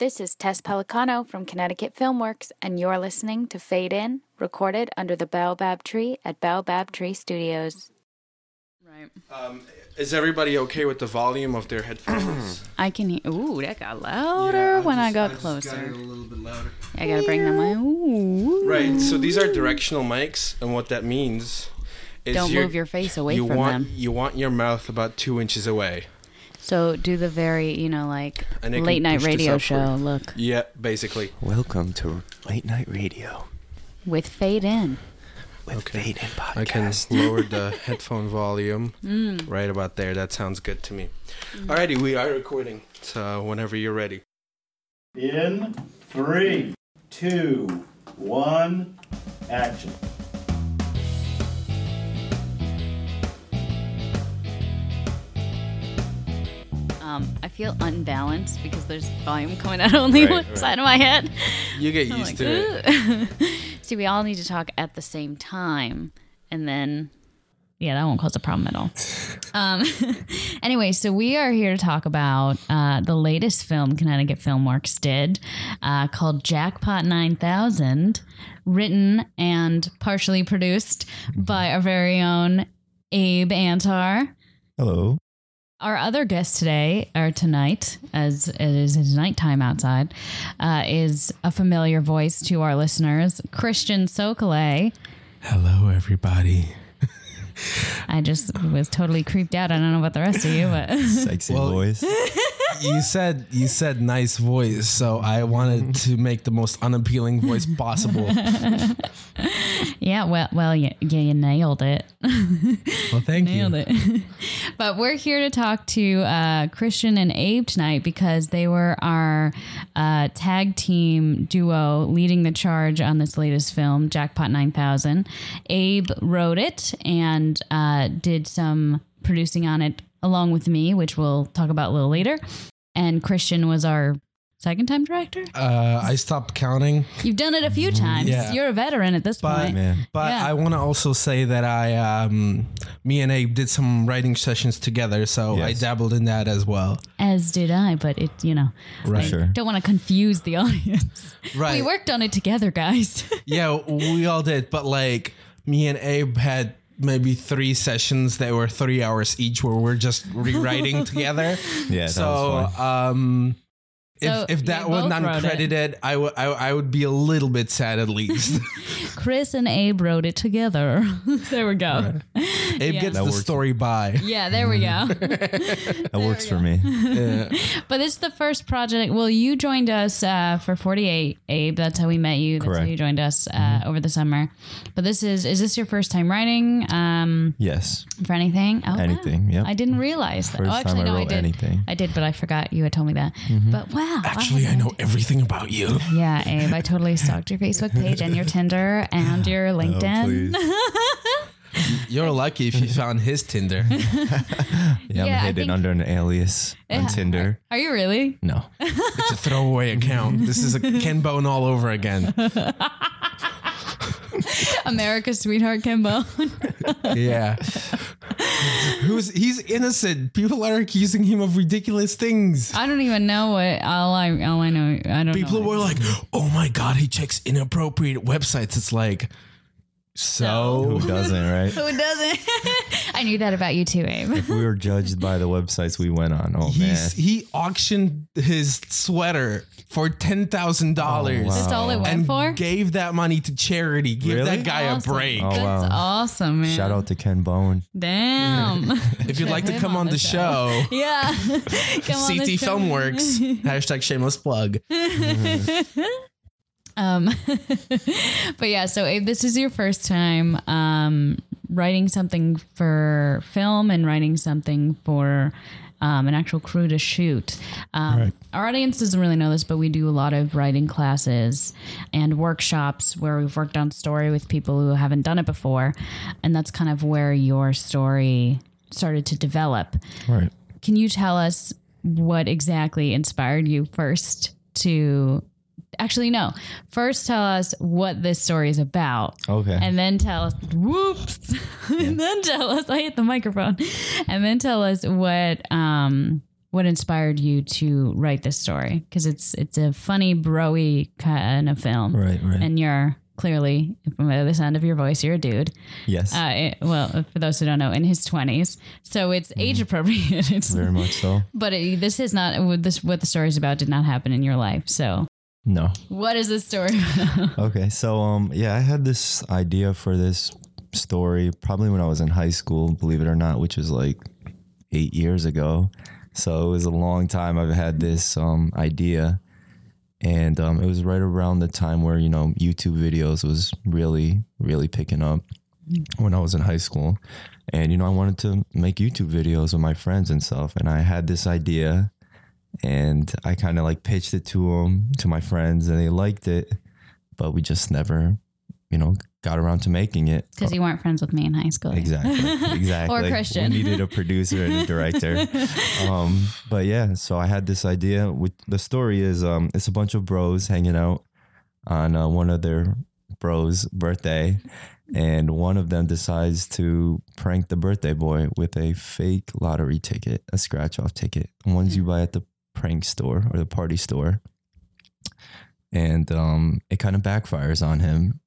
This is Tess Pellicano from Connecticut Filmworks, and you're listening to Fade In, recorded under the Baobab Tree at Baobab Tree Studios. Right. Um, is everybody okay with the volume of their headphones? I can hear. Ooh, that got louder when I got closer. Got a little bit louder. I gotta bring them in. Ooh. Right. So these are directional mics, and what that means is Don't you're- move your face away you from want them. you want your mouth about two inches away. So do the very, you know, like And late night radio upward. show look Yeah, basically. Welcome to Late Night Radio with fade in. with Okay. Fade In Podcast. I can lower the headphone volume Mm. right about there. That sounds good to me. Alrighty, we are recording. So whenever you're ready. In three, two, one, action. Um, I feel unbalanced because there's volume coming out only Right, one right. side of my head. You get I'm used like, to it. See, we all need to talk at the same time, and then yeah, that won't cause a problem at all. um, anyway, so we are here to talk about uh, the latest film Connecticut Filmworks did, uh, called Jackpot Nine Thousand, written and partially produced by our very own Abe Antar. Hello. Our other guest today, or tonight, as it is his nighttime outside, uh, is a familiar voice to our listeners, Christian Szokolay. Hello, everybody. I just was totally creeped out. I don't know about the rest of you, but Sexy Well- voice. you said you said nice voice, so I wanted to make the most unappealing voice possible. yeah, well, well, yeah, yeah you nailed it. Well, thank Nailed you. it. but we're here to talk to uh, Christian and Abe tonight because they were our uh, tag team duo leading the charge on this latest film, Jackpot 9000. Abe wrote it and uh, did some producing on it along with me, which we'll talk about a little later. And Christian was our second time director. Uh, I stopped counting, You've done it a few times. Yeah. You're a veteran at this but point. Man. but Yeah. I want to also say that I, um, me and Abe did some writing sessions together, so I dabbled in that as well. As did I, but it, you know, Right. I Sure. don't want to confuse the audience. Right. We worked on it together, guys. Yeah, we all did, but like me and Abe had maybe three sessions that were three hours each, where we're just rewriting together. Yeah, so um So if if that was both wrote it. uncredited I would I, I would be a little bit sad at least Chris and Abe wrote it together. there we go. abe Yeah. gets That the works. story by Yeah, there we go. That works for me. Yeah. but this is the first project. Well, you joined us uh, for 48, Abe. That's how we met you. That's how Correct. you joined us uh, over the summer. But this is, is this your first time writing um, Yes. for anything? Oh, wow. Anything, yep. I didn't realize that. First oh, actually, time I no, I wrote did. anything. I did, but I forgot you had told me that. But wow. Actually had i know everything about you Yeah, Abe, I totally stalked your Facebook page and your Tinder and your Oh, LinkedIn. please. you're lucky if you found his tinder Yeah, Yeah, I I'm hidden think- under an alias Yeah. on Tinder. Are you really? No. it's a throwaway account this is a ken bone all over again America's sweetheart Ken Bone. yeah who's he's innocent people are accusing him of ridiculous things I don't even know what all I all I know. I don't know. people know. were like oh my god he checks inappropriate websites it's like so Who doesn't, right? Who doesn't? I knew that about you too, Abe. If we were judged by the websites we went on, oh man. He auctioned his sweater for ten thousand dollars. Oh. That's all it went And for. gave that money to charity. Give Really? that guy Awesome. a break. Oh, That's wow. awesome, man. Shout out to Ken Bone. Damn. If you'd like to come on on the the show, yeah. Come on the CT. Filmworks. Hashtag shameless plug. Um, but yeah, so Abe, this is your first time um, writing something for film and writing something for um, an actual crew to shoot. Um, Our audience doesn't really know this, but we do a lot of writing classes and workshops where we've worked on story with people who haven't done it before, and that's kind of where your story started to develop. Right. Can you tell us what exactly inspired you first to actually no first tell us what this story is about Okay. and then tell us whoops and then tell us i hit the microphone and then tell us what um what inspired you to write this story because it's it's a funny, broy kind of film, Right, right. and you're clearly from the sound of your voice, you're a dude. yes, Uh, it- well, for those who don't know, in his twenties, so it's age appropriate. It's, very much so. but it, this is not this what the story is about. Did not happen in your life. So, No. what is this story? Okay, so um, yeah, I had this idea for this story probably when I was in high school, believe it or not, which was like eight years ago. So it was a long time I've had this um idea, and um, it was right around the time where you know YouTube videos was really really picking up when I was in high school, and you know I wanted to make YouTube videos with my friends and stuff, and I had this idea, and I kind of like pitched it to them to my friends, and they liked it but we just never, you know, got around to making it. Because you weren't friends with me in high school. Exactly. Exactly. Or Christian. We needed a producer and a director. um, but yeah, so I had this idea. With the story is, um, it's a bunch of bros hanging out on uh, one of their bros' birthday, and one of them decides to prank the birthday boy with a fake lottery ticket, a scratch-off ticket, ones you buy at the prank store or the party store. And um, it kind of backfires on him,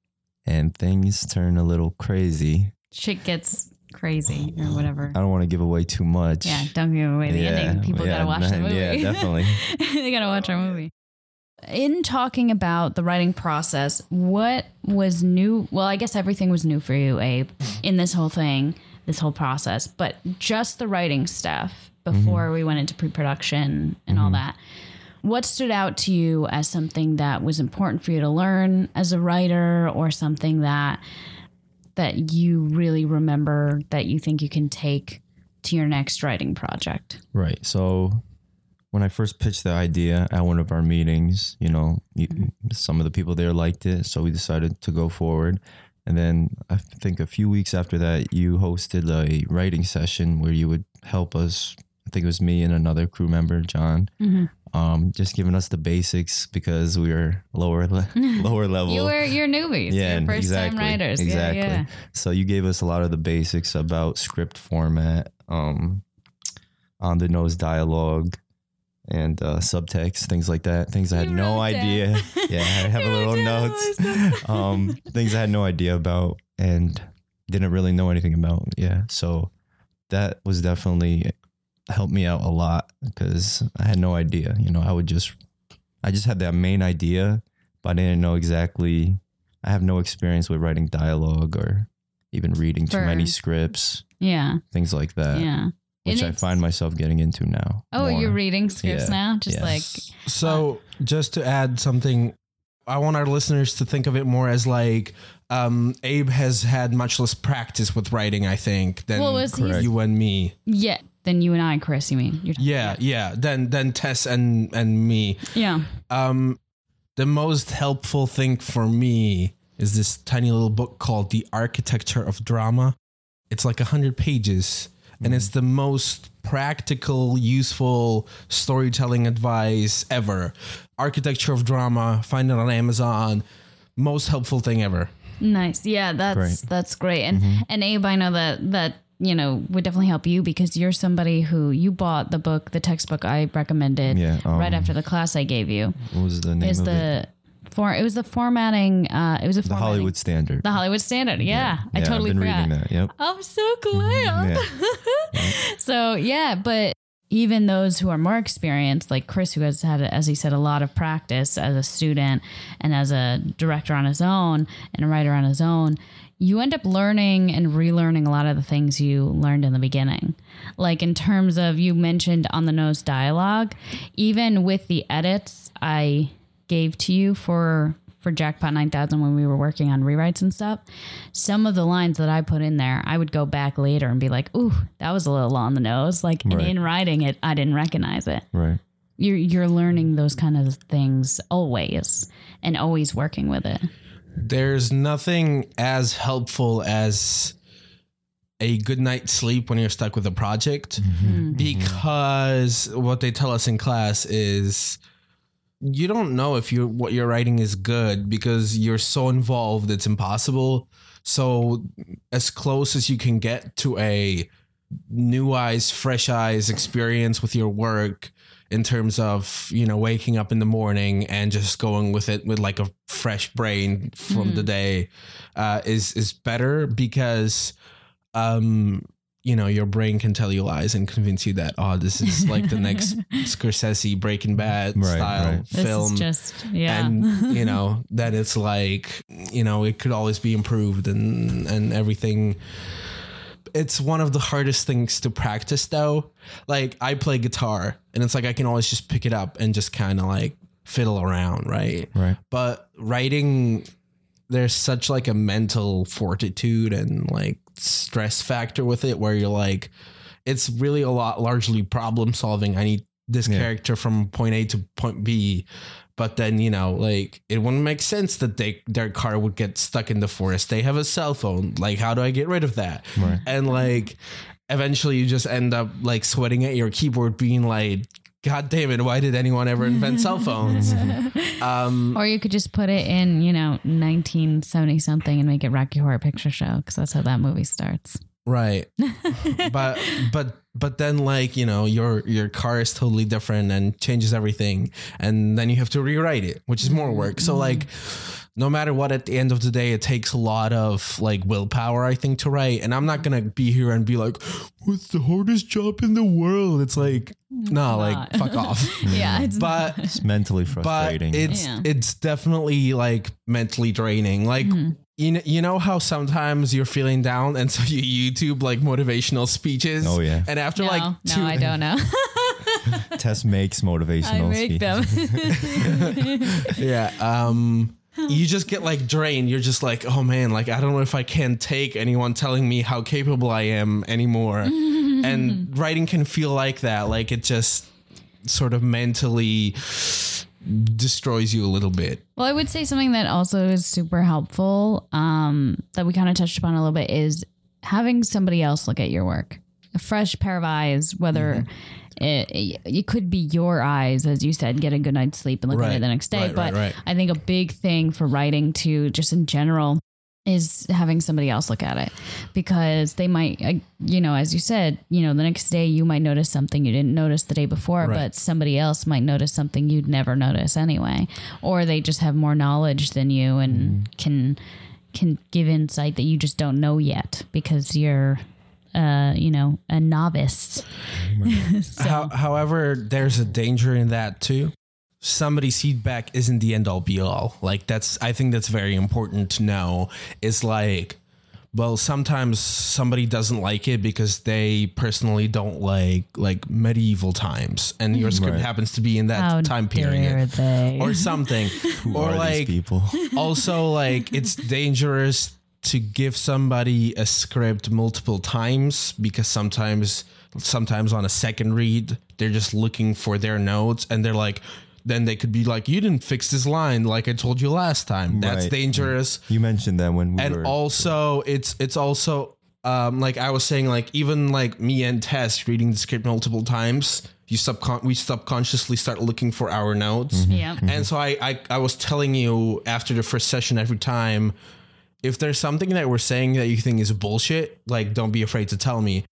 and things turn a little crazy. Shit gets crazy or whatever. I don't want to give away too much. Yeah, don't give away the Yeah, ending. People yeah, gotta watch the movie. yeah, definitely. they gotta watch our movie. In talking about the writing process, what was new? Well, I guess everything was new for you, Abe, in this whole thing, this whole process. But just the writing stuff before mm-hmm. we went into pre-production and all mm-hmm. that. What stood out to you as something that was important for you to learn as a writer, or something that that you really remember that you think you can take to your next writing project? Right. So when I first pitched the idea at one of our meetings, you know, you, mm-hmm. some of the people there liked it, so we decided to go forward. And then I think a few weeks after that, you hosted a writing session where you would help us. I think it was me and another crew member, John, um, just giving us the basics because we were lower le- lower level. You were you're newbies. yeah, you're first exactly, time writers. Exactly. Yeah, yeah. So you gave us a lot of the basics about script format, um, on the nose dialogue, and uh, subtext, things like that. Things I had no idea. Yeah, I have a little notes. um, things I had no idea about and didn't really know anything about. Yeah, so that was definitely helped me out a lot because I had no idea. You know, I would just, I just had that main idea, but I didn't know exactly. I have no experience with writing dialogue or even reading too many scripts, Yeah. things like that, Yeah. which I find myself getting into now. Oh, more. you're reading scripts Yeah. now? Just Yeah. like So, just to add something, I want our listeners to think of it more as like um, Abe has had much less practice with writing, I think, than Well, was you and me. yeah. Then you and I, Chris, you mean? You're talking- Yeah, yeah. Than than Tess and and me. Yeah. Um, the most helpful thing for me is this tiny little book called The Architecture of Drama. It's like a hundred pages, and it's the most practical, useful storytelling advice ever. Architecture of Drama. Find it on Amazon. Most helpful thing ever. Nice. Yeah, that's Great. that's great. And and Abe, I know that that you know would definitely help you because you're somebody who you bought the book, the textbook I recommended Yeah, right um, after the class I gave you. What was the name Is of it? the for it was the formatting uh it was a The Hollywood Standard. the Hollywood Standard. Yeah, I Yeah, totally I've been forgot. reading that. Yep. I'm so glad. Yeah. so yeah, but even those who are more experienced, like Chris, who has had, as he said, a lot of practice as a student and as a director on his own and a writer on his own, you end up learning and relearning a lot of the things you learned in the beginning. Like in terms of you mentioned on the nose dialogue, even with the edits I gave to you for for Jackpot 9000 when we were working on rewrites and stuff, some of the lines that I put in there, I would go back later and be like, "Ooh, that was a little on the nose." Like and Right. in writing it, I didn't recognize it. Right. You're you're learning those kind of things always and always working with it. There's nothing as helpful as a good night's sleep when you're stuck with a project. Mm-hmm. Because what they tell us in class is you don't know if you what you're writing is good because you're so involved it's impossible. So as close as you can get to a new eyes, fresh eyes experience with your work in terms of you know waking up in the morning and just going with it with like a fresh brain from the day uh, is is better because um you know your brain can tell you lies and convince you that oh this is like the next Scorsese Breaking Bad Right, style right. This film is just yeah. and you know that it's like you know it could always be improved and and everything it's one of the hardest things to practice though like i play guitar and it's like i can always just pick it up and just kind of like fiddle around right Right. but writing there's such like a mental fortitude and like stress factor with it where you're like it's really a lot largely problem solving i need this Yeah. character from point a to point b but then you know like it wouldn't make sense that they their car would get stuck in the forest they have a cell phone like how do i get rid of that Right. and like eventually you just end up like sweating at your keyboard being like god damn it why did anyone ever invent cell phones um Or you could just put it in, you know, 1970 something and make it Rocky Horror Picture Show because that's how that movie starts. Right. but but but then like, you know, your your car is totally different and changes everything and then you have to rewrite it, which is more work. So like no matter what at the end of the day it takes a lot of like willpower I think to write and I'm not going to be here and be like what's the hardest job in the world? It's like no, like fuck off. Yeah. It's, But It's mentally but frustrating. it's Yeah. it's definitely like mentally draining. Like Mm-hmm. you know, you know how sometimes you're feeling down and so you YouTube like motivational speeches. Oh, yeah. And after no, like no, I don't know. Tess makes motivational. I motivational make speech. them. yeah, um you just get like drained. You're just like, "Oh man, like I don't know if I can take anyone telling me how capable I am anymore." and writing can feel like that. Like it just sort of mentally destroys you a little bit. Well, I would say something that also is super helpful um, that we kind of touched upon a little bit is having somebody else look at your work, a fresh pair of eyes, whether Mm-hmm. It, it could be your eyes, as you said, get a good night's sleep and look at it the next day. right, but right, right. I think a big thing for writing too, just in general, is having somebody else look at it because they might, uh, you know, as you said, you know, the next day you might notice something you didn't notice the day before, Right. but somebody else might notice something you'd never notice anyway, or they just have more knowledge than you and can can give insight that you just don't know yet because you're, uh, you know, a novice. so, How, however, there's a danger in that too. Somebody's feedback isn't the end all be all. Like that's I think that's very important to know. It's like well, sometimes somebody doesn't like it because they personally don't like like medieval times and your script Right. happens to be in that how time dare period they? or something. Who or are like these people? also like it's dangerous to give somebody a script multiple times because sometimes sometimes on a second read they're just looking for their notes and they're like then they could be like you didn't fix this line like i told you last time that's Right. dangerous You mentioned that when we and were also it's it's also um like i was saying like even like me and tess reading the script multiple times you subcon we subconsciously start looking for our notes yeah. and so I, I I was telling you after the first session every time, if there's something that we're saying that you think is bullshit, like don't be afraid to tell me.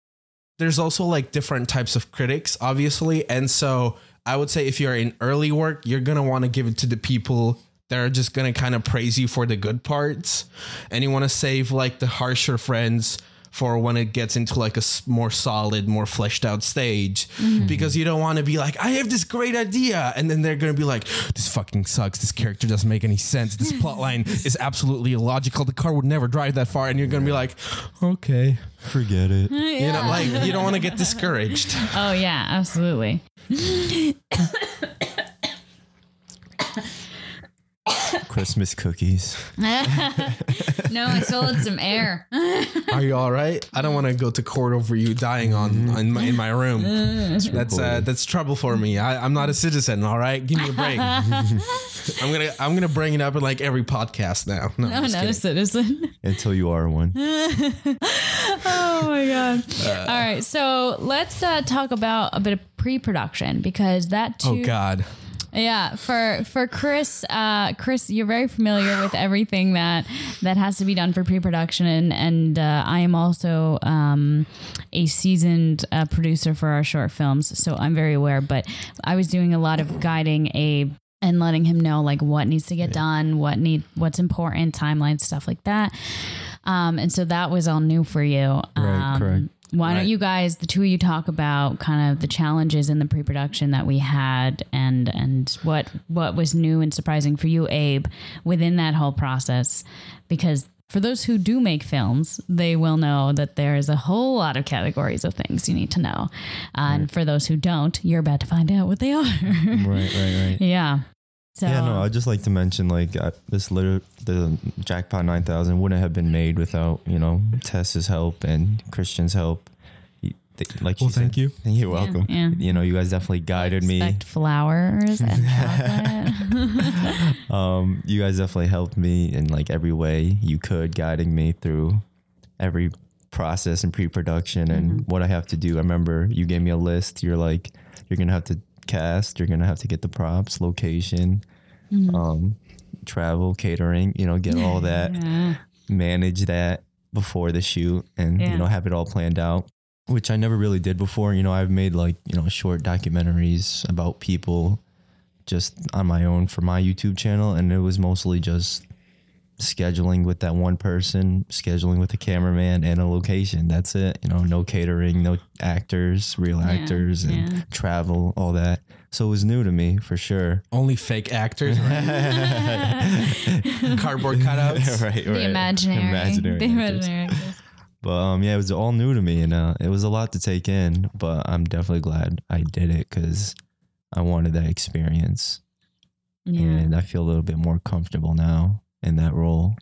There's also like different types of critics, obviously. And so I would say if you're in early work, you're gonna want to give it to the people that are just gonna kind of praise you for the good parts. And you want to save like the harsher friends for when it gets into like a more solid, more fleshed out stage, mm-hmm. because you don't want to be like, I have this great idea, and then they're gonna be like, this fucking sucks. This character doesn't make any sense. This plot line is absolutely illogical. The car would never drive that far, and you're gonna be like, okay, forget it. you know, like you don't want to get discouraged. Oh yeah, absolutely. Christmas cookies. no, I swallowed some air. Are you all right? I don't want to go to court over you dying on in my, in my room. That's uh, that's trouble for me. I, I'm not a citizen. All right, give me a break. I'm gonna I'm gonna bring it up in like every podcast now. No, I'm I'm just not a citizen. Until you are one. Oh my god! All right, so let's uh, talk about a bit of pre-production because that too. Oh God. Yeah, for for Chris, uh, Chris, you're very familiar with everything that that has to be done for pre-production, and and uh, I am also um, a seasoned uh, producer for our short films, so I'm very aware. But I was doing a lot of guiding Abe and letting him know like what needs to get done, what need, what's important, timelines, stuff like that. Um, and so that was all new for you. Right, um, correct. Why Right. don't you guys, the two of you, talk about kind of the challenges in the pre-production that we had, and and what what was new and surprising for you, Abe, within that whole process? Because for those who do make films, they will know that there is a whole lot of categories of things you need to know, uh, and for those who don't, you're about to find out what they are. Right, right, right. yeah. So Yeah, no, I'd just like to mention like uh, this liter- the Jackpot 9000 wouldn't have been made without, you know, Tess's help and Christian's help. He- they- Like she Well, thank said- you. You're welcome. yeah. You know, you guys definitely guided me. expect flowers and chocolate. Um, you guys definitely helped me in like every way you could, guiding me through every process and pre-production and what I have to do. I remember you gave me a list. You're like, you're gonna have to cast. You're gonna have to get the props, location, um, travel, catering. You know, get all that, Yeah. manage that before the shoot, and Yeah. you know, have it all planned out. Which I never really did before. You know, I've made like you know short documentaries about people just on my own for my YouTube channel, and it was mostly just scheduling with that one person, scheduling with a cameraman and a location. That's it. You know, no catering, no actors, real Yeah, actors, and yeah. travel, all that. So it was new to me for sure. Only fake actors, right? Cardboard cutouts. right, right. The imaginary. Imaginary the actors. imaginary. actors. But um, yeah, it was all new to me, and uh, it was a lot to take in. But I'm definitely glad I did it because I wanted that experience, Yeah. and I feel a little bit more comfortable now in that role.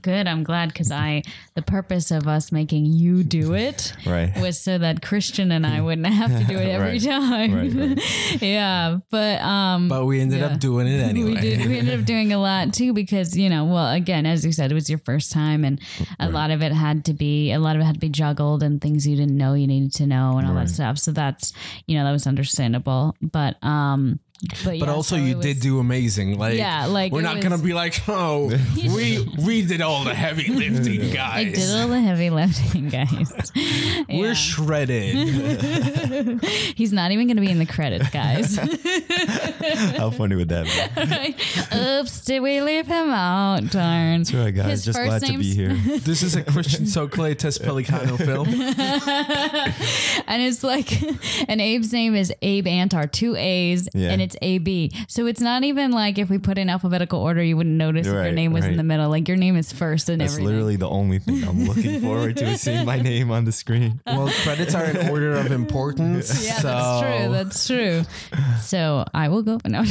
Good. I'm glad because I, the purpose of us making you do it Right. was so that Christian and I wouldn't have to do it every Right. time. Right, yeah. But, um, But we ended Yeah. up doing it anyway. We did. We ended up doing a lot too because you know, well, again, as you said, it was your first time, and a lot of it had to be a lot of it had to be juggled and things you didn't know you needed to know and all Right. that stuff. So that's you know that was understandable, but um, but, But yeah, also, so you it did do amazing. Like, Yeah, like, we're not was- gonna be like, oh, we we did all the heavy lifting, guys. I did all the heavy lifting, guys. We're Yeah. shredded. He's not even going to be in the credits, guys. How funny would that be? Oops, did we leave him out? Darn. That's right, guys. His Just glad to be here. this is a Christian Socrates Pellicano film. and it's like, and Abe's name is Abe Antar, two A's, Yeah. and it's AB. So it's not even like if we put in alphabetical order, you wouldn't notice if your name was in the middle. Like your name is first and That's everything. literally the only thing I'm looking forward to is seeing my name on the screen. Well, credits are in order of importance. yeah, so that's true. That's true. So I will go. No,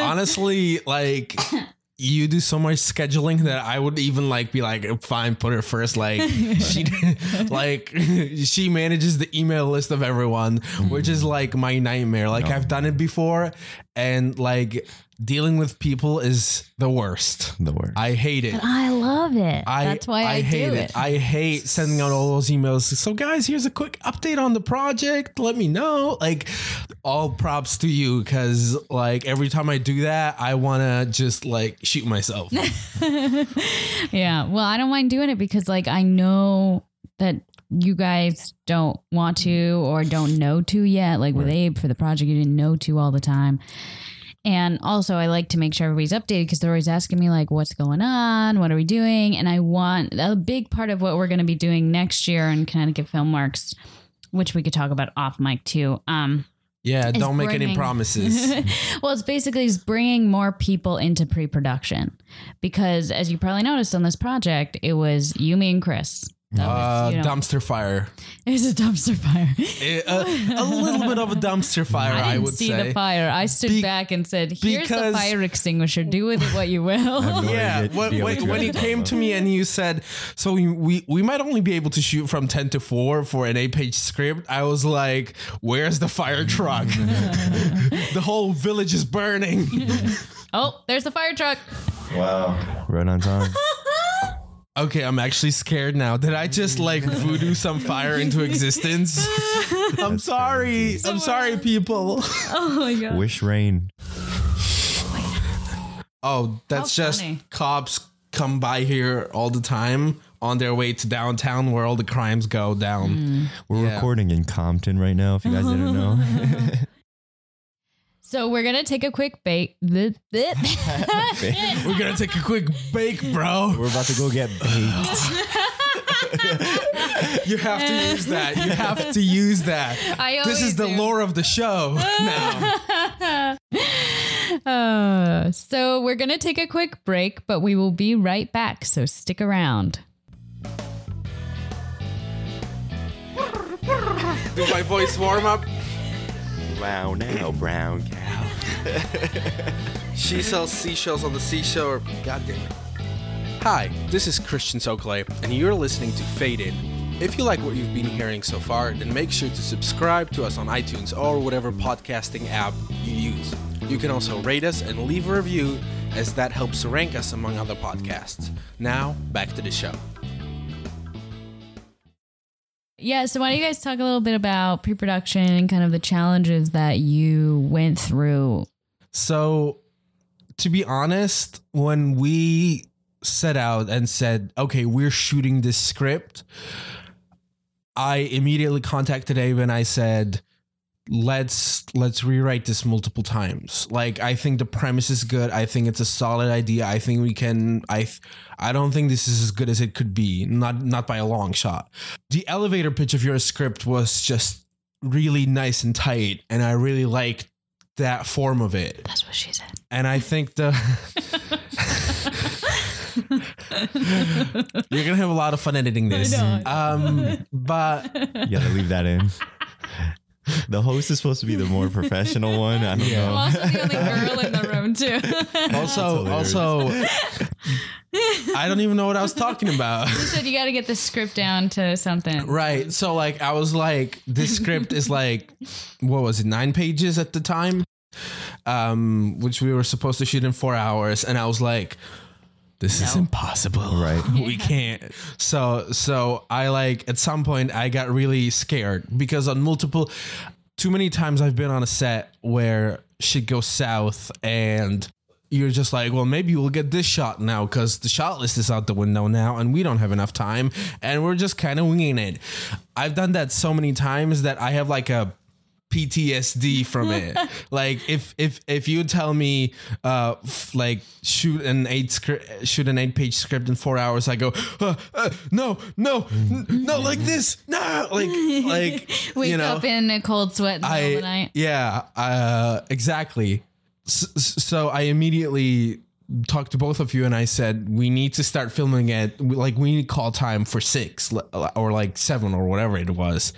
honestly, like you do so much scheduling that I would even like be like, fine, put her first. Like she, like she manages the email list of everyone, which is mm. like my nightmare. Like I've done it before, and like dealing with people is the worst. The worst. I hate it. I love it. I, That's why I, hate do it. it. I hate sending out all those emails. So, guys, here's a quick update on the project. Let me know. Like, all props to you because, like, every time I do that, I want to just like shoot myself. Yeah. Well, I don't mind doing it because like I know that you guys don't want to or don't know to yet. Like with Abe for the project, you didn't know to all the time. And also, I like to make sure everybody's updated because they're always asking me, like, what's going on? What are we doing? And I want a big part of what we're going to be doing next year in Connecticut Filmworks, which we could talk about off mic too. Um, yeah, don't make any promises. well, it's basically just bringing more people into pre-production because, as you probably noticed on this project, it was you, me, and Chris. That Uh, was, you know, dumpster fire. it was a dumpster fire. It- a, a little bit of a dumpster fire, I I, didn't would see say. the fire. I stood Be- back and said, "Here's the fire extinguisher. Do with it what you will." no yeah, idea- when, idea what when, you're when you came to me and you said, so we, we we might only be able to shoot from 10 to 4 for an eight page script, I was like, where's the fire truck? the whole village is burning. oh, there's the fire truck. Wow. Right on time. Okay, I'm actually scared now. Did I just like voodoo some fire into existence? I'm sorry. I'm sorry, people. Oh my god. Wish rain. Oh, that's How just funny. cops come by here all the time on their way to downtown where all the crimes go down. Hmm. We're Yeah. recording in Compton right now. If you guys didn't know. So we're gonna take a quick bake. We're gonna take a quick bake, bro. We're about to go get baked. You have to use that. You have to use that. I This is the do. lore of the show now. Uh, so we're gonna take a quick break, but we will be right back. So stick around. Do my voice warm up. Wow, now brown cow. She sells seashells on the seashore. God damn it. Hi, this is Christian Szokolay, and you're listening to Fade In. If you like what you've been hearing so far, then make sure to subscribe to us on iTunes or whatever podcasting app you use. You can also rate us and leave a review, as that helps rank us among other podcasts. Now, back to the show. Yeah. So why don't you guys talk a little bit about pre-production and kind of the challenges that you went through? So, to be honest, when we set out and said, okay, we're shooting this script, I immediately contacted Abe and I said, let's let's rewrite this multiple times. Like i think the premise is good. I think it's a solid idea. I think we can i th- i don't think this is as good as it could be. Not not by a long shot. The elevator pitch of your script was just really nice and tight and i really liked that form of it. That's what she said. and I think the you're gonna have a lot of fun editing this. Um, but You gotta leave that in. The host is supposed to be the more professional one. I don't Yeah. I'm know. also the only girl in the room too. also, also, I don't even know what I was talking about. you said you got to get the script down to something. Right. So like I was like this script is like what was it 9 pages at the time um which we were supposed to shoot in 4 hours and I was like this is impossible. Right. we can't. So so I like at some point I got really scared because on multiple too many times I've been on a set where shit goes south and you're just like, well, maybe we'll get this shot now because the shot list is out the window now and we don't have enough time and we're just kind of winging it. I've done that so many times that I have like a PTSD from it. like if if if you tell me uh f- like shoot an eight script shoot an eight page script in four hours, I go uh, uh, no no n- not like this no like like Wake you know up in a cold sweat in the middle of the night. yeah, uh, exactly. S- s- So I immediately talked to both of you and I said we need to start filming it. Like we need call time for six uh, or like seven or whatever it was.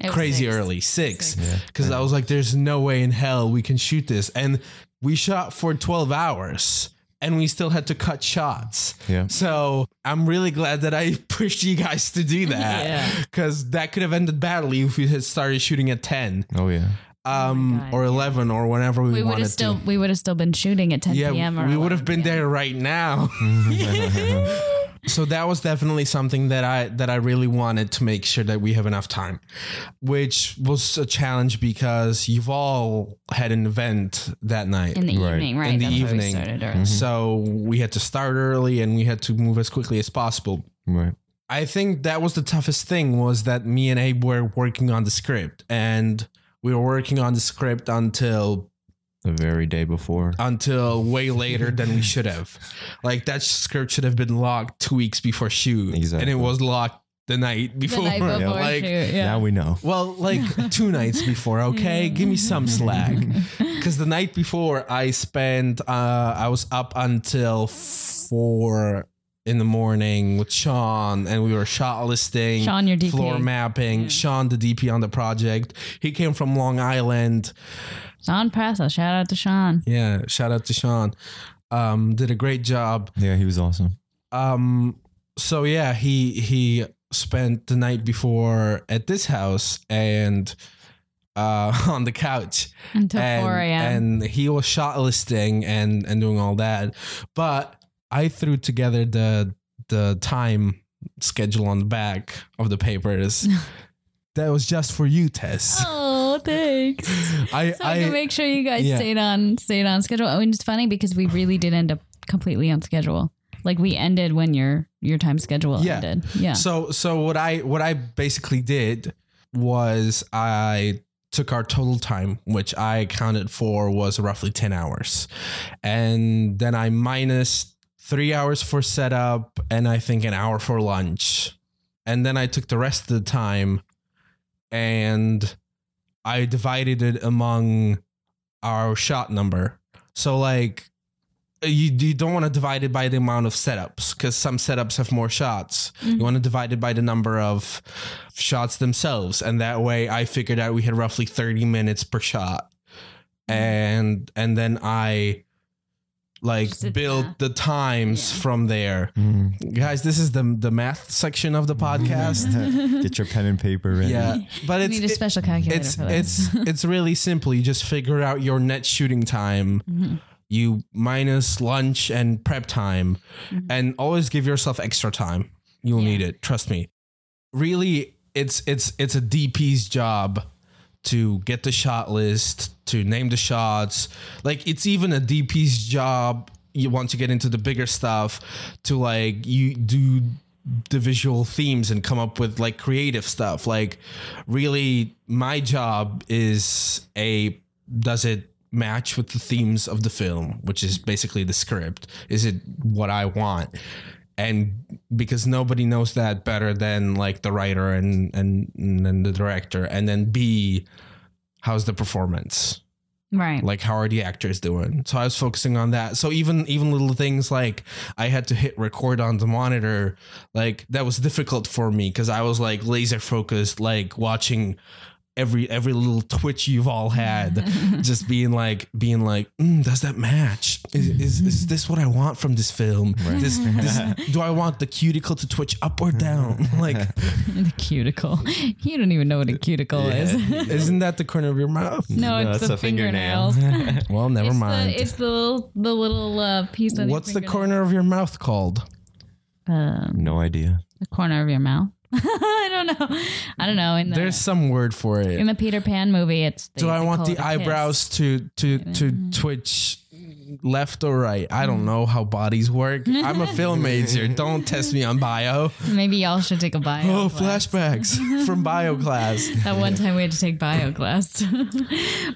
It was Crazy six. early six because I was like, "There's no way in hell we can shoot this," and we shot for twelve hours. And we still had to cut shots. Yeah. So I'm really glad that I pushed you guys to do that. Yeah. Because that could have ended badly if we had started shooting at 10 Oh yeah. Um, God, or 11 or whenever we, We would wanted have still to. we would have still been shooting at 10 Yeah, p.m. or we would have been p.m. there right now. so that was definitely something that I that I really wanted to make sure that we have enough time, which was a challenge because you've all had an event that night. in the Right. evening, right? In the That's why we evening. Mm-hmm. So we had to start early and we had to move as quickly as possible. Right. I think that was the toughest thing was that me and Abe were working on the script and we were working on the script until The very day before. until way later than we should have. Like that script should have been locked two weeks before shoot, Exactly. and it was locked the night The before. night before Like, shoot, yeah. Now we know. well, like two nights before. Okay, give me some slack. Because the night before, I spent. Uh, I was up until four in the morning with Sean, and we were shot listing, Sean, your DP. floor mapping. Sean, the DP on the project, he came from Long Island. Sean Pressa, shout out to Sean. Yeah, shout out to Sean. Um, did a great job. Yeah, he was awesome. Um, so yeah, he he spent the night before at this house and uh on the couch Until and, 4 a.m. and he was shot listing and and doing all that but i threw together the the time schedule on the back of the papers. that was just for you, Tess. Oh, thanks. I, So I, can make sure you guys yeah. stayed on stayed on schedule. Oh, and it's funny because we really did end up completely on schedule. Like we ended when your your time schedule Yeah. ended. Yeah. So so what I what I basically did was I took our total time, which I counted for was roughly 10 hours. And then I minus three hours for setup and I think an hour for lunch. And then I took the rest of the time and I divided it among our shot number. So like you, you don't want to divide it by the amount of setups because some setups have more shots. You mm-hmm. want to divide it by the number of shots themselves. And that way I figured out we had roughly 30 minutes per shot. Mm-hmm. And and then I like build did built math. the times Yeah. from there. Mm. Guys, this is the the math section of the podcast. Get your pen and paper ready. yeah. But you it's need a special calculator it's for it's it's really simple. You just figure out your net shooting time. Mm-hmm. You minus lunch and prep time, Mm-hmm. and always give yourself extra time. You'll Yeah. need it. Trust me. Really, it's it's it's a DP's job to get the shot list, to name the shots. Like it's even a DP's job. You want to get into the bigger stuff to like you do the visual themes and come up with like creative stuff. Like really my job is a does it match with the themes of the film, which is basically the script? Is it what I want? And because nobody knows that better than like the writer and and and the director, and then B, how's the performance? right. like how are the actors doing so i was focusing on that so even even little things like i had to hit record on the monitor like that was difficult for me because i was like laser focused like watching every every little twitch you've all had just being like being like mm, does that match is, is, is this what i want from this film this, this do i want the cuticle to twitch up or down like the cuticle. You don't even know what a cuticle is. isn't that the corner of your mouth no, No, it's that's the a fingernail. fingernails. well never it's mind The, it's the little, the little uh, piece on your what's the corner of your mouth called Um, No idea. the corner of your mouth. I don't know. I don't know. In the There's some word for it. in the Peter Pan movie, it's Do I want the a kiss. eyebrows to to to twitch left or right? I don't know how bodies work. I'm a film major. Don't test me on bio. Maybe y'all should take a bio. Oh, class. flashbacks from bio class. That one time we had to take bio class.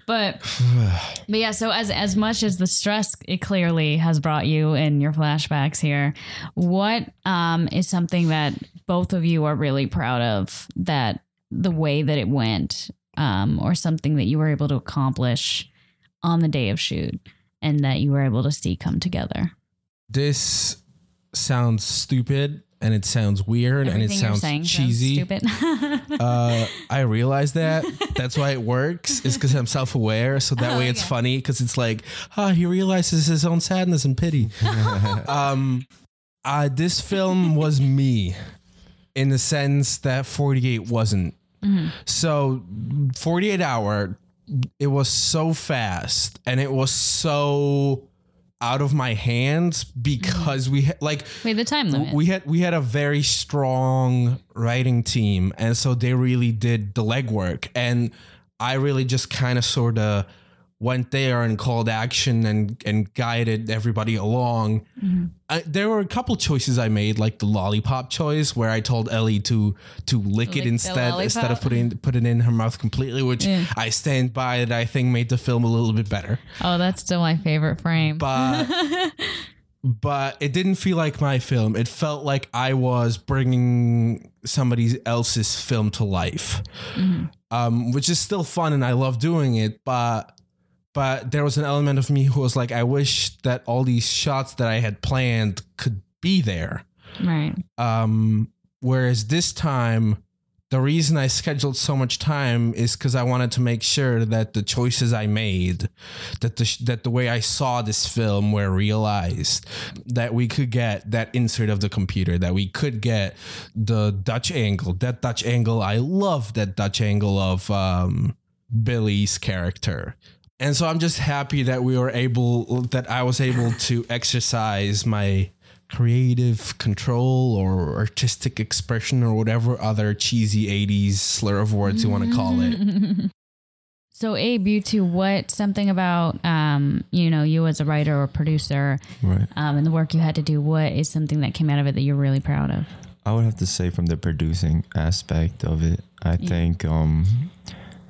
but but yeah, so as as much as the stress it clearly has brought you in your flashbacks here, what um is something that both of you are really proud of that the way that it went um or something that you were able to accomplish on the day of shoot and that you were able to see come together. This sounds stupid and it sounds weird and it sounds cheesy. sounds stupid. uh, I realize that. That's why it works. Is because I'm self aware. So that way it's Oh, okay. funny because it's like, ah, he realizes his own sadness and pity. um, uh, this film was me in the sense that 48 wasn't. Mm-hmm. So 48 hour, it was so fast and it was so out of my hands because we had like Wait, the time limit. we had we had a very strong writing team and so they really did the legwork and i really just kind of sort of went there and called action and and guided everybody along I, there were a couple choices i made like the lollipop choice where i told ellie to to lick, Lick it instead instead of putting put it in her mouth completely which Yeah. i stand by that i think made the film a little bit better oh, that's still my favorite frame. but but it didn't feel like my film. It felt like I was bringing somebody else's film to life, um, which is still fun and I love doing it. But but there was an element of me who was like, I wish that all these shots that I had planned could be there. right. Um, whereas this time, the reason I scheduled so much time is because I wanted to make sure that the choices I made, that the sh- that the way I saw this film were realized, that we could get that insert of the computer, that we could get the Dutch angle, that Dutch angle. I love that Dutch angle of um, Billy's character. And so I'm just happy that we were able, that I was able to exercise my creative control or artistic expression or whatever other cheesy 80s slur of words you want to call it. So Abe, you two, what something about um, you know, you as a writer or producer, Right. um, and the work you had to do, what is something that came out of it that you're really proud of? I would have to say from the producing aspect of it, I think um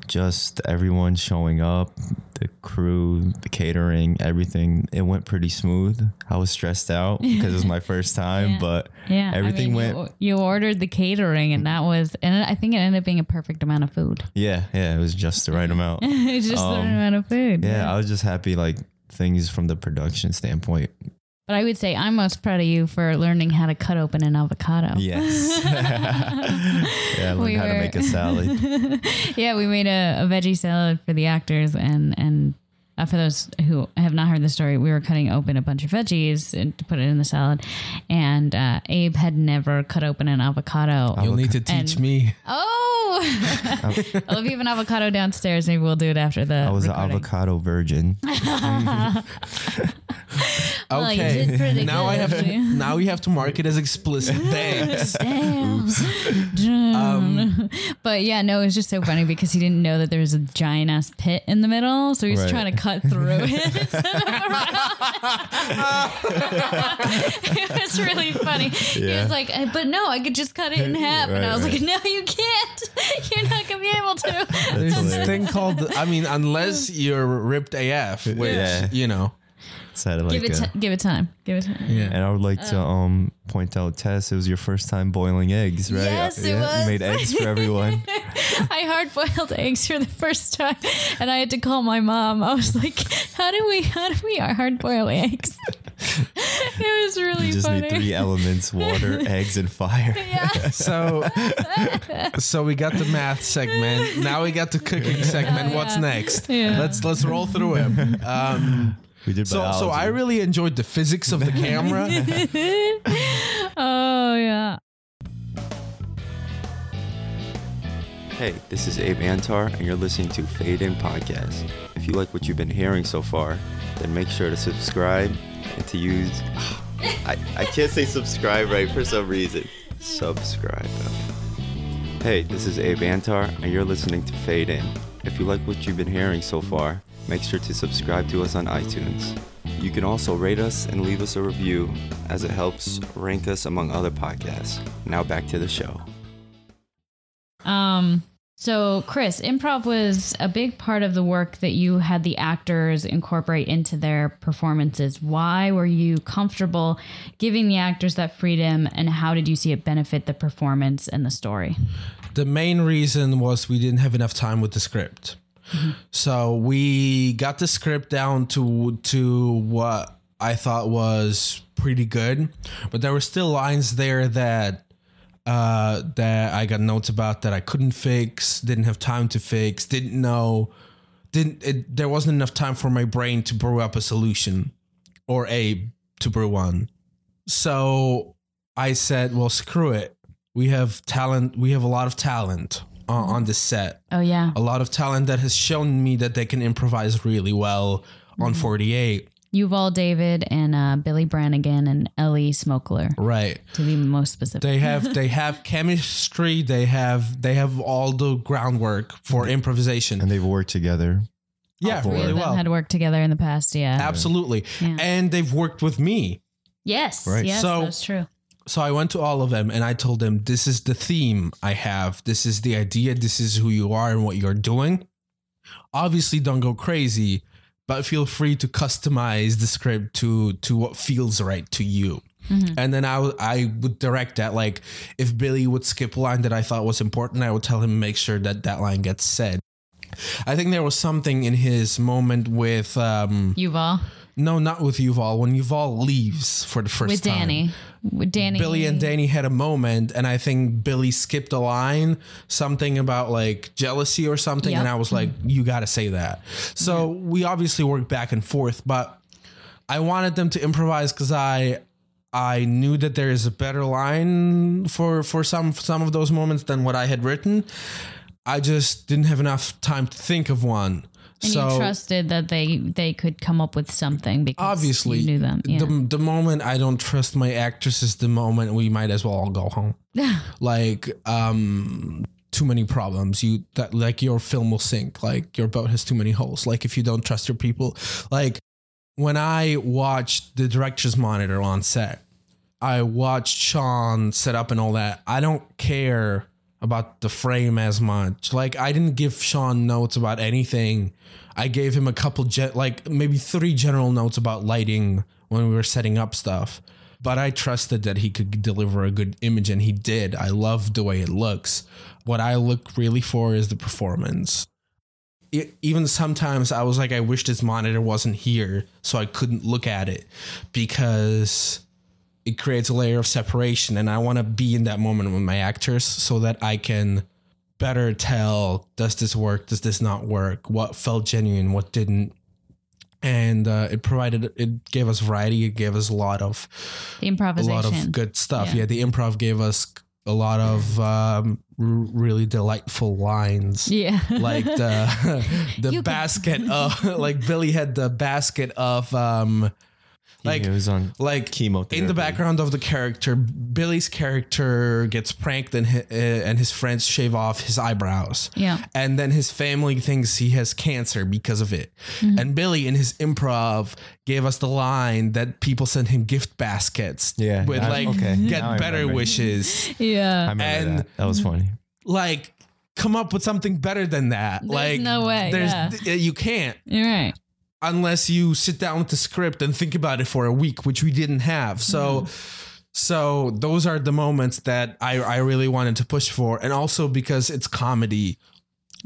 just everyone showing up, the crew, the catering, everything, it went pretty smooth. I was stressed out because it was my first time, Yeah. but Yeah, everything I mean, went You, you ordered the catering, and that was, and I think it ended up being a perfect amount of food. yeah, yeah, it was just the right amount. Just the right Um, amount of food. Yeah, I was just happy like things from the production standpoint. But I would say I'm most proud of you for learning how to cut open an avocado. Yes. yeah, I learned We how to make a salad. yeah, we made a, a veggie salad for the actors, and and uh, for those who have not heard the story, we were cutting open a bunch of veggies and to put it in the salad, and uh, Abe had never cut open an avocado. You'll need to teach And- me. Oh, well, if you have an avocado downstairs, maybe we'll do it after the. I was recording. an avocado virgin. Okay. now I have to now we have to mark it as explicit. Thanks. Damn. Damn. but yeah, no, it was just so funny because he didn't know that there was a giant ass pit in the middle, so he was Right. trying to cut through it. it was really funny. He was like, "Uh, "But no, I could just cut it in half," and I Right, was like, "No, you can't. You're not gonna be able to." There's this thing called I mean, unless you're ripped AF, which Yeah. you know. So I like give it, a- ti- give it time. Give it time. Yeah. And I would like to um point out, Tess, it was your first time boiling eggs, right? Yes, it yeah, was. You made eggs for everyone. I hard boiled eggs for the first time, and I had to call my mom. I was like, "How do we? How do we hard boil eggs?" it was really You just funny. need three elements: water, eggs, and fire. yeah. So so we got the math segment. Now we got the cooking segment. What's Yeah. next? Yeah. Let's let's roll through it. Um, We did so biology. so I really enjoyed the physics of the camera. Oh yeah. Hey, this is Abe Antar, and you're listening to Fade In Podcast. If you like what you've been hearing so far, then make sure to subscribe and to use. I, I can't say subscribe right for some reason. Subscribe. Hey, this is Abe Antar, and you're listening to Fade In. If you like what you've been hearing so far, make sure to subscribe to us on iTunes. You can also rate us and leave us a review, as it helps rank us among other podcasts. Now back to the show. Um. So, Chris, improv was a big part of the work that you had the actors incorporate into their performances. Why were you comfortable giving the actors that freedom, and how did you see it benefit the performance and the story? the main reason was we didn't have enough time with the script. So we got the script down to to what I thought was pretty good, but there were still lines there that uh, that I got notes about that I couldn't fix, didn't have time to fix, didn't know, didn't it, there wasn't enough time for my brain to brew up a solution or a to brew one. So I said, well, screw it. We have talent. We have a lot of talent on, on this set. Oh yeah, A lot of talent that has shown me that they can improvise really well on 48. Yuval David and uh, Billy Brannigan and Ellie Smokler, Right. to be most specific. They have they have chemistry. They have they have all the groundwork for improvisation. And they've worked together. yeah, Three really well. had worked together in the past. Yeah. Absolutely. Yeah. And they've worked with me. Yes. Right. Yes, So- that's true. So I went to all of them and I told them, this is the theme I have. This is the idea. This is who you are and what you're doing. Obviously, don't go crazy, but feel free to customize the script to to what feels right to you. And then I would- I would direct that. Like if Billy would skip a line that I thought was important, I would tell him make sure that that line gets said. I think there was something in his moment with um Yuval no, not with Yuval. When Yuval leaves for the first with time. Danny. With Danny. Billy and Danny had a moment, and I think Billy skipped a line, something about like jealousy or something, and I was like, "You got to say that." So we obviously worked back and forth, but I wanted them to improvise because I I knew that there is a better line for for some some of those moments than what I had written. I just didn't have enough time to think of one. And so you trusted that they they could come up with something because obviously you knew them. Yeah. the, the moment I don't trust my actresses, the moment we might as well all go home. like um too many problems you that like your film will sink like your boat has too many holes like if you don't trust your people like when i watched the director's monitor on set i watched sean set up and all that i don't care about the frame as much like i didn't give sean notes about anything i gave him a couple jet like maybe three general notes about lighting when we were setting up stuff but I trusted that he could deliver a good image, and he did. I love the way it looks. What I look really for is the performance. It, even sometimes I was like, I wish this monitor wasn't here so I couldn't look at it because it creates a layer of separation, and I want to be in that moment with my actors so that I can better tell does this work, does this not work, what felt genuine, what didn't and uh, it provided it gave us variety it gave us a lot of the a lot of good stuff Yeah. yeah, the improv gave us a lot of um, r- really delightful lines Yeah. like the the You basket of like billy had the basket of um like it was on like chemotherapy. in the background of the character billy's character gets pranked and hi- uh, and his friends shave off his eyebrows Yeah. and then his family thinks he has cancer because of it Mm-hmm. and billy in his improv gave us the line that people send him gift baskets Yeah, with I- like okay, get now better remember. wishes I yeah. remember and- that. That was funny. like come up with something better than that like no way, there's yeah. you can't You're right. Unless you sit down with the script and think about it for a week, which we didn't have. So, mm-hmm. so those are the moments that I, I really wanted to push for. And also because it's comedy.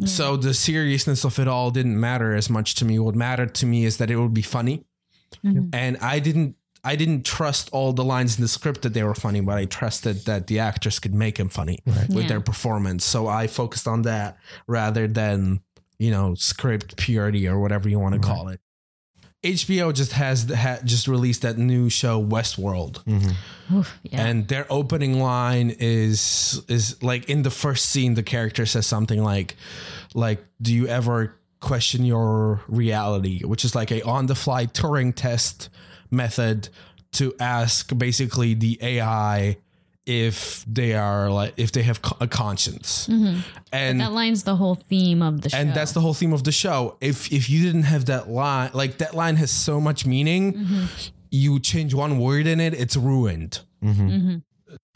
Mm. So the seriousness of it all didn't matter as much to me. What mattered to me is that it would be funny. Mm-hmm. And I didn't I didn't trust all the lines in the script that they were funny, but I trusted that the actors could make them funny with Yeah. their performance. So I focused on that rather than, you know, script purity or whatever you want to call it. HBO just has ha, just released that new show Westworld, mm-hmm. Oof, yeah. and their opening line is is like in the first scene, the character says something like, like, do you ever question your reality? Which is like a on the fly Turing test method to ask basically the AI if they are like if they have a conscience, mm-hmm. and that line's the whole theme of the show. and that's the whole theme of the show. If if you didn't have that line, like that line has so much meaning, Mm-hmm. you change one word in it, it's ruined. Mm-hmm. Mm-hmm.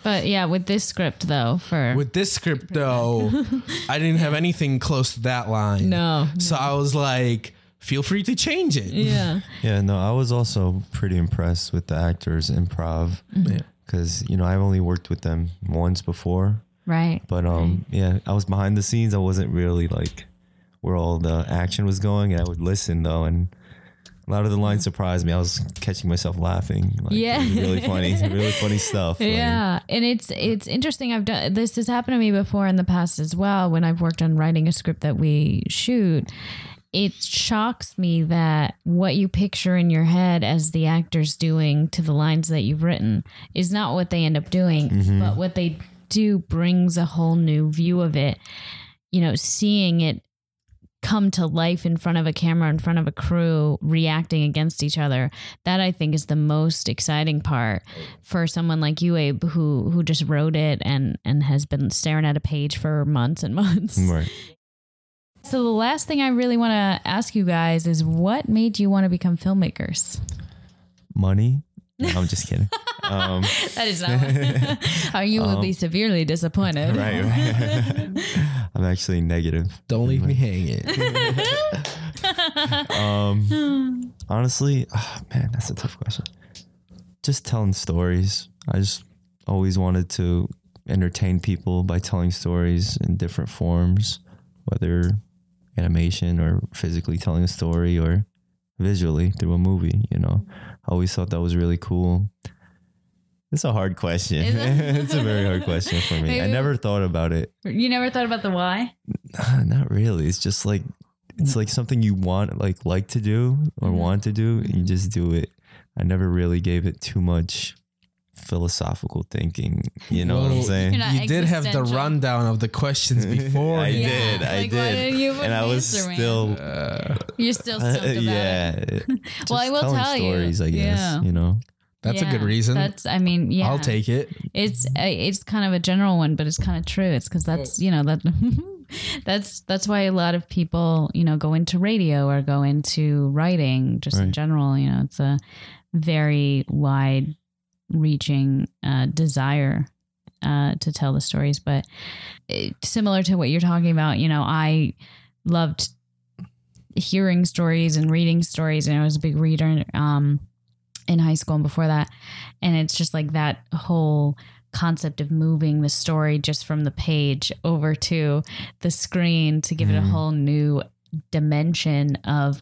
But yeah, with this script though, for With this script though, I didn't have anything close to that line. no, So I was like, feel free to change it. yeah, Yeah, no, I was also pretty impressed with the actors' improv Yeah. Because you know I've only worked with them once before, right. but um, yeah, I was behind the scenes. I wasn't really like where all the action was going, and I would listen though, and a lot of the lines surprised me. I was catching myself laughing. Like, Yeah. really funny, really funny stuff. like- Yeah, and it's it's interesting. I've done this has happened to me before in the past as well. When I've worked on writing a script that we shoot, it shocks me that what you picture in your head as the actors doing to the lines that you've written is not what they end up doing, mm-hmm. but what they do brings a whole new view of it. You know, seeing it come to life in front of a camera in front of a crew reacting against each other that i think is the most exciting part for someone like you abe who who just wrote it and and has been staring at a page for months and months Right. So the last thing i really want to ask you guys is what made you want to become filmmakers Money. No, I'm just kidding. Um, that is not how you will be severely disappointed right, right. I'm actually negative. Don't leave me hanging. Um, honestly, ah, man, that's a tough question. Just telling stories. I just always wanted to entertain people by telling stories in different forms, whether animation or physically telling a story or visually through a movie. You know, I always thought that was really cool. It's a hard question. It's a very hard question for me. I never thought about it. you never thought about the why Not really. It's just like it's like something you want like like to do or Mhm. want to do and you just do it. I never really gave it too much philosophical thinking. You know what I'm saying? You're not you did have the rundown of the questions before. I yeah. did, I Like, did, didn't you and I was answer, man? still, You're still stoked about it. yeah. Well, I will telling tell you. stories, I guess. Yeah. You know, That's a good reason. That's, I mean, yeah. I'll take it. It's uh, it's kind of a general one, but it's kind of true. It's because that's you know that that's that's why a lot of people you know go into radio or go into writing just in general. You know, it's a very wide reaching uh, desire uh, to tell the stories. But it, similar to what you're talking about, you know, I loved hearing stories and reading stories, and I was a big reader. Um, in high school and before that. And it's just like that whole concept of moving the story just from the page over to the screen to give it a Mhm. whole new dimension of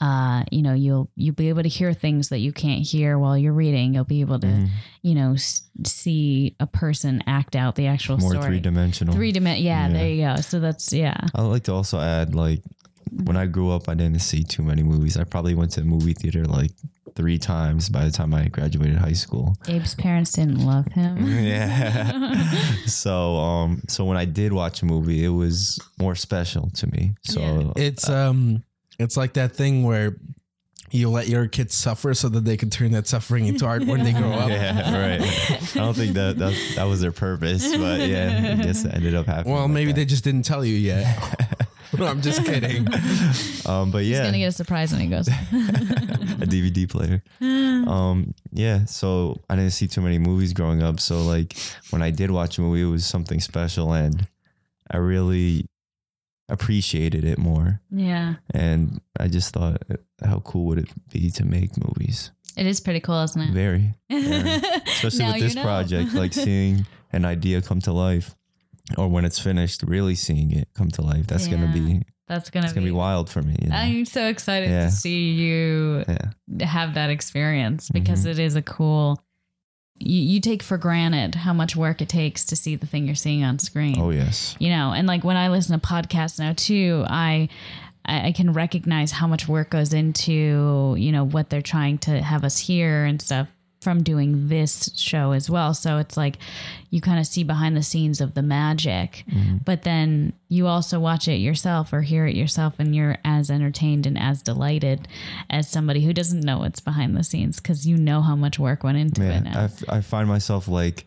uh you know you'll you'll be able to hear things that you can't hear while you're reading you'll be able to Mhm. you know s- see a person act out the actual more story three dimensional. three dimen yeah, Yeah. there you go so that's yeah I like to also add, like, when I grew up, I didn't see too many movies. I probably went to the movie theater like three times by the time I graduated high school. Abe's parents didn't love him yeah. so, um, so when I did watch a movie, it was more special to me. So, Yeah. It's um, it's like that thing where you let your kids suffer so that they can turn that suffering into art when they grow up. yeah, right. I don't think that that, that was their purpose, but yeah, I guess it ended up happening. Well, like maybe that. they just didn't tell you yet. No, I'm just kidding. Um, but yeah, he's yeah, gonna get a surprise when he goes a DVD player. Um, yeah, so I didn't see too many movies growing up. So like when I did watch a movie, it was something special, and I really appreciated it more. yeah And I just thought, how cool would it be to make movies? it is pretty cool isn't it Very, very. especially with this know. project, like seeing an idea come to life, or when it's finished, really seeing it come to life. That's gonna be That's gonna, it's gonna be wild for me. You know? I'm so excited Yeah. to see you yeah. have that experience because Mhm. it is a cool. You, you take for granted how much work it takes to see the thing you're seeing on screen. Oh yes. You know, and like when I listen to podcasts now too, I I can recognize how much work goes into you know what they're trying to have us hear and stuff from doing this show as well. So it's like you kind of see behind the scenes of the magic, mm-hmm. but then you also watch it yourself or hear it yourself, and you're as entertained and as delighted as somebody who doesn't know what's behind the scenes because you know how much work went into it Man, now. I, f- I find myself like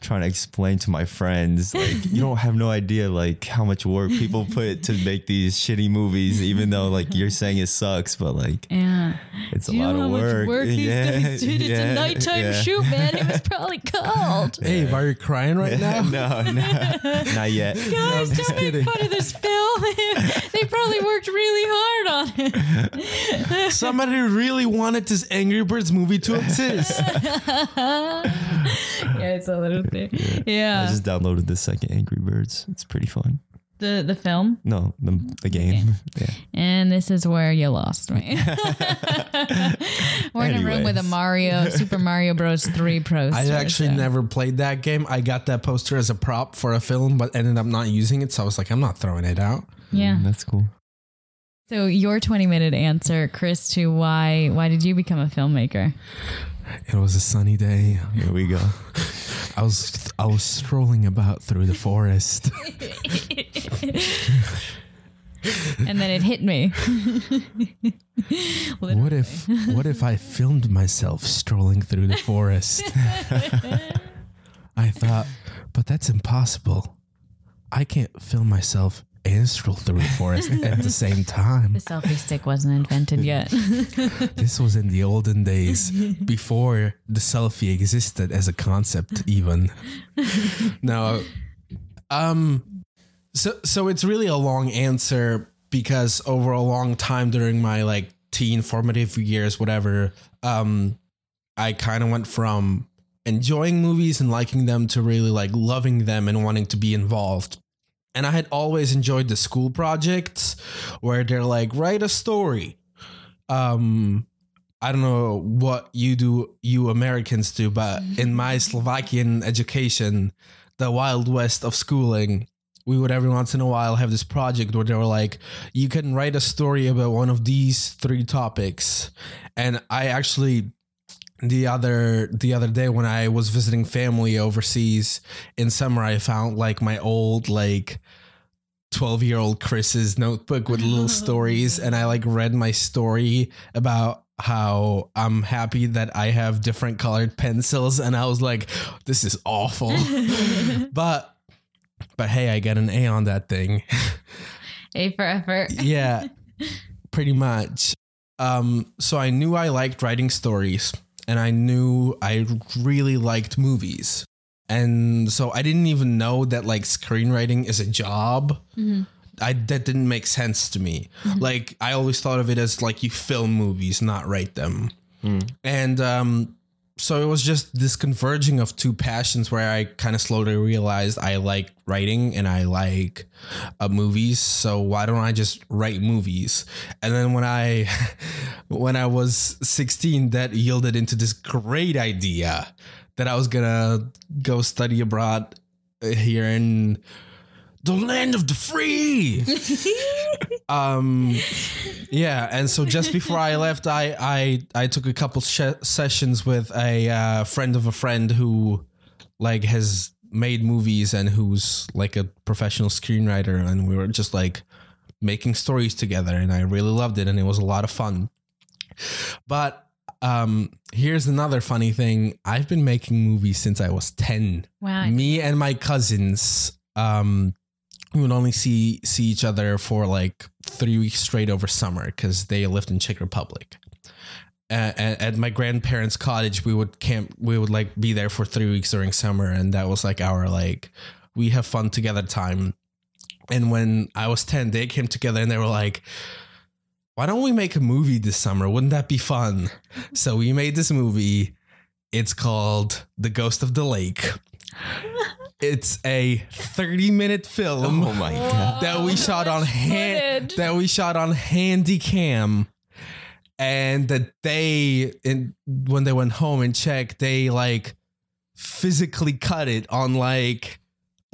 trying to explain to my friends like you don't have no idea like how much work people put to make these shitty movies even though like you're saying it sucks but like yeah. it's a Do you lot know of how work, much work these yeah, did? It's yeah, a nighttime yeah. shoot, man. It was probably cold. Hey, are you crying right now? no, no, not yet. Guys, just don't make fun of this film. they probably worked really hard on it. Somebody really wanted this Angry Birds movie to exist. yeah, it's a little thing. I Yeah, just downloaded the second Angry Birds. It's pretty fun. the the film, No, the, the game. Yeah. and this is where you lost me. We're in a room with a Mario Super Mario Bros. Three poster. I actually so- never played that game. I got that poster as a prop for a film, but ended up not using it. So I was like, I'm not throwing it out. Yeah. Mm, that's cool. So your twenty minute answer, Chris, to why why did you become a filmmaker? It was a sunny day. Here we go. I was I was strolling about through the forest. and then it hit me. What if what if I filmed myself strolling through the forest? I thought, but that's impossible. I can't film myself and stroll through the forest at the same time. The selfie stick wasn't invented yet. This was in the olden days before the selfie existed as a concept even. now Um so so it's really a long answer because over a long time during my like teen formative years whatever um I kind of went from enjoying movies and liking them to really like loving them and wanting to be involved. And I had always enjoyed the school projects where they're like write a story um I don't know what you do you Americans do, but in my Slovakian education, the wild west of schooling, we would every once in a while have this project where they were like, you can write a story about one of these three topics. And I actually the other the other day when I was visiting family overseas in summer, I found like my old like 12 year old Chris's notebook with little stories. And I like read my story about how I'm happy that I have different colored pencils. And I was like, this is awful. but, but hey, I got an A on that thing. A for effort. yeah, pretty much. Um, so I knew I liked writing stories and I knew I really liked movies. And so I didn't even know that like screenwriting is a job. Mm-hmm. I that didn't make sense to me. Mm-hmm. Like I always thought of it as like you film movies, not write them. Mm. And um so it was just this converging of two passions where I kind of slowly realized I like writing and I like uh, movies. So why don't I just write movies? And then when I when I was 16, that yielded into this great idea that I was gonna go study abroad uh, here in the land of the free. um yeah and so just before i left i i i took a couple sh- sessions with a uh, friend of a friend who like has made movies and who's like a professional screenwriter and we were just like making stories together and i really loved it and it was a lot of fun but um here's another funny thing i've been making movies since i was 10 Wow. me and my cousins um we would only see see each other for like three weeks straight over summer because they lived in Czech Republic. At, at my grandparents' cottage, we would camp. We would like be there for three weeks during summer, and that was like our like we have fun together time. And when I was ten, they came together and they were like, "Why don't we make a movie this summer? Wouldn't that be fun?" so we made this movie. It's called The Ghost of the Lake. It's a 30 minute film Oh my god. that we shot on hand that we shot on handy cam and that they in when they went home and checked they like physically cut it on like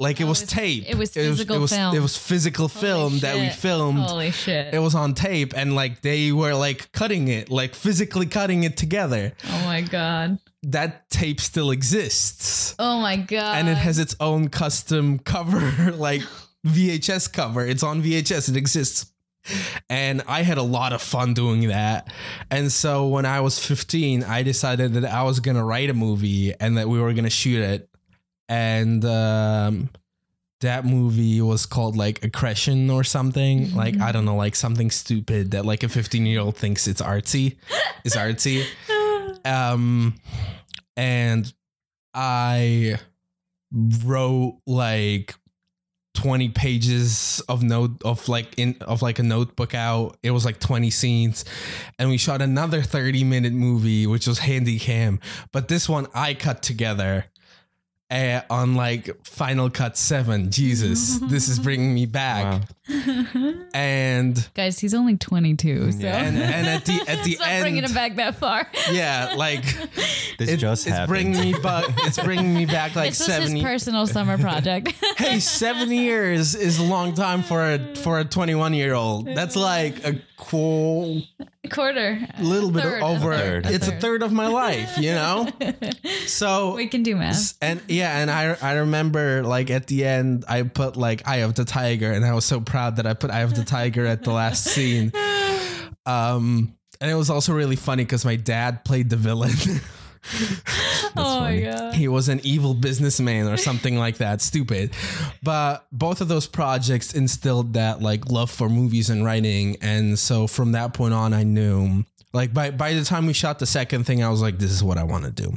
like it Oh, was tape it was it physical was, film. it was physical film that we filmed Holy shit. it was on tape and like they were like cutting it like physically cutting it together oh my god. that tape still exists Oh my god. and it has its own custom cover, like VHS cover. It's on VHS, it exists. And I had a lot of fun doing that. And so when I was 15, I decided that I was going to write a movie and that we were going to shoot it. And um, that movie was called like Accretion or something. Like, I don't know, like something stupid that like a 15 year old thinks it's artsy, is artsy. Um, and I wrote like 20 pages of note of like in of like a notebook out. It was like 20 scenes. And we shot another 30 minute movie which was handy cam. But this one i cut together uh, on like final cut 7 jesus this is bringing me back and Guys, he's only 22, so and and at the at the it's not bringing end him back that far. yeah like This it- just it's happened. bringing me back it's bringing me back like this was 70 his personal summer project. hey, seven years is a long time for a for a 21 year old. That's like a cool Quarter. little bit Third, a over. third, it's a third. third of my life, you know. So We can do math. and yeah, and I I remember like at the end I put like Eye of the Tiger, and I was so proud that I put Eye of the Tiger at the last scene. Um, and it was also really funny because my dad played the villain. oh my god. he was an evil businessman or something like that stupid but both of those projects instilled that like love for movies and writing and so from that point on i knew like by by the time we shot the second thing i was like this is what i want to do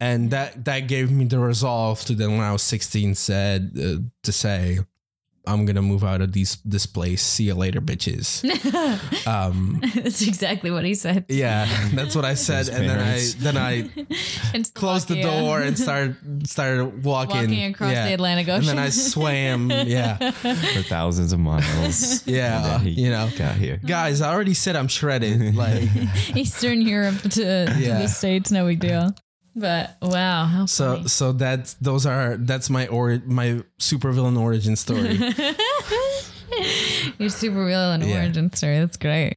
and that that gave me the resolve to then when i was 16 said uh, to say i'm gonna move out of these this place see you later bitches um That's exactly what he said. yeah that's what i said and then i then i In closed the door and started started walking, Walking across Yeah. the Atlantic Ocean, And then I swam. Yeah, for thousands of miles. Yeah, And you know. got here. guys, I already said I'm shredded. Like Eastern Europe to, to Yeah. the States, no big deal. But wow, how so, funny. so that's those are that's my or my supervillain origin story. Your super villain Yeah. origin story. That's great.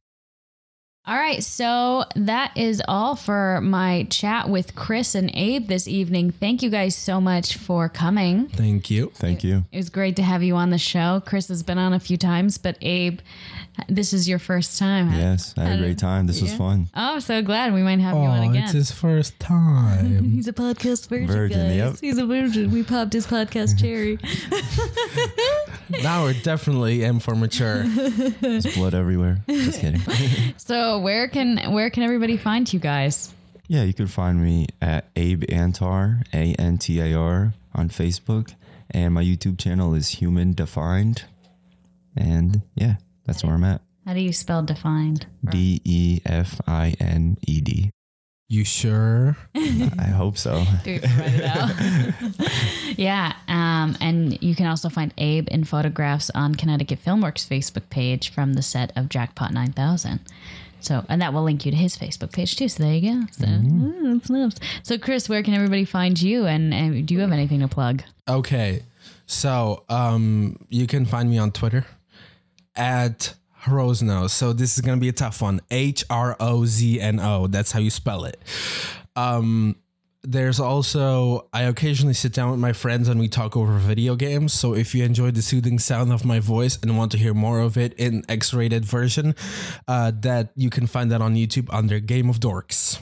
All right, so that is all for my chat with Chris and Abe this evening. Thank you guys so much for coming. Thank you. Thank you. It was great to have you on the show. Chris has been on a few times, but Abe, this is your first time. Yes, I had a great time. This was fun. Oh, so glad we might have you on Oh, again. it's his first time. He's a podcast virgin, Virgin, guys. yep. He's a virgin. We popped his podcast cherry. now we're definitely M for mature. There's blood everywhere. Just kidding. So where can where can everybody find you guys? Yeah, you can find me at Abe Antar, A N T A R, on Facebook. And my YouTube channel is Human Defined. And yeah, that's where I'm at. How do you spell defined? D E F I N E D. You sure? I hope so. Do you write it out? yeah, um, and you can also find Abe in photographs on Connecticut Filmworks Facebook page from the set of Jackpot 9000. So, and that will link you to his Facebook page too. So there you go. So mm, that's nice. So, Chris, where can everybody find you? And, and do you have anything to plug? Okay. So, um, you can find me on Twitter at Hrozno. So this is gonna be a tough one. H R O Z N O. That's how you spell it. Um, there's also I occasionally sit down with my friends and we talk over video games. So if you enjoy the soothing sound of my voice and want to hear more of it in X-rated version, uh, that you can find that on YouTube under Game of Dorks.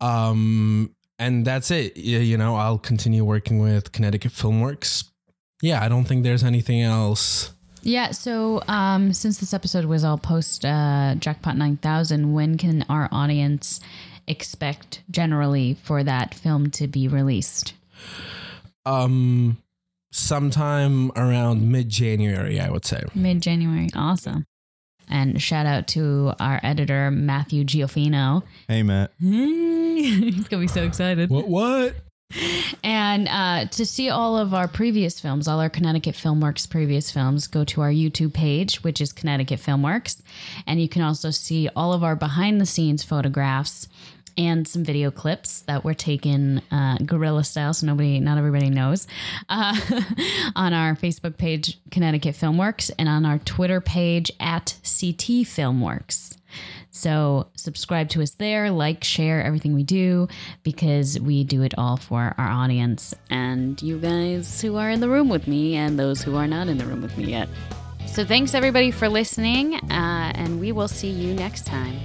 Um, and that's it. You know, I'll continue working with Connecticut Filmworks. Yeah, I don't think there's anything else. Yeah. So, um, since this episode was all post uh, Jackpot 9000, when can our audience expect generally for that film to be released? Um, sometime around mid January, I would say. Mid January. Awesome. And shout out to our editor, Matthew Giofino. Hey, Matt. He's going to be so excited. What? What? And uh, to see all of our previous films, all our Connecticut Filmworks previous films, go to our YouTube page, which is Connecticut Filmworks. And you can also see all of our behind the scenes photographs and some video clips that were taken uh, guerrilla style, so nobody, not everybody knows, uh, on our Facebook page, Connecticut Filmworks, and on our Twitter page at CT Filmworks. So subscribe to us there, like, share everything we do because we do it all for our audience and you guys who are in the room with me and those who are not in the room with me yet. So thanks everybody for listening, uh, and we will see you next time.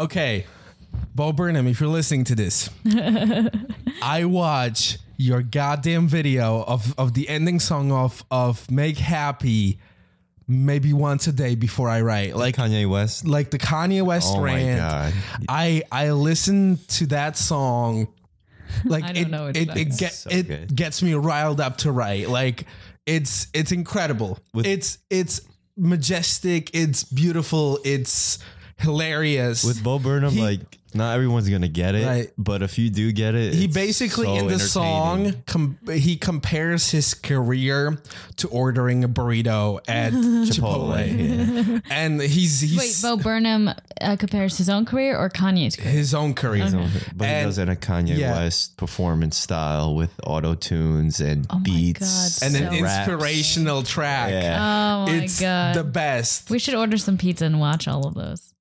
Okay, Bo Burnham, if you're listening to this, I watch your goddamn video of, of the ending song of of Make Happy maybe once a day before I write. Like Kanye West. like the Kanye West Oh my rant. God. I I listen to that song. Like I don't it, know what it, it it, is. get, So it good. gets me riled up to write. Like it's it's incredible. With- it's it's majestic. It's beautiful. It's hilarious. With Bo Burnham, He- like, not everyone's going to get it. Right. But if you do get it, he it's basically so in the entertaining. song com- he compares his career to ordering a burrito at Chipotle, Chipotle. and he's he's Wait, Bo Burnham uh, compares his own career or Kanye's career? his own career. But he And- does it in a Kanye yeah. West performance style with auto tunes and Oh my beats God, and an So- raps. inspirational track. Yeah. Oh my it's god. the best. we should order some pizza and watch all of those.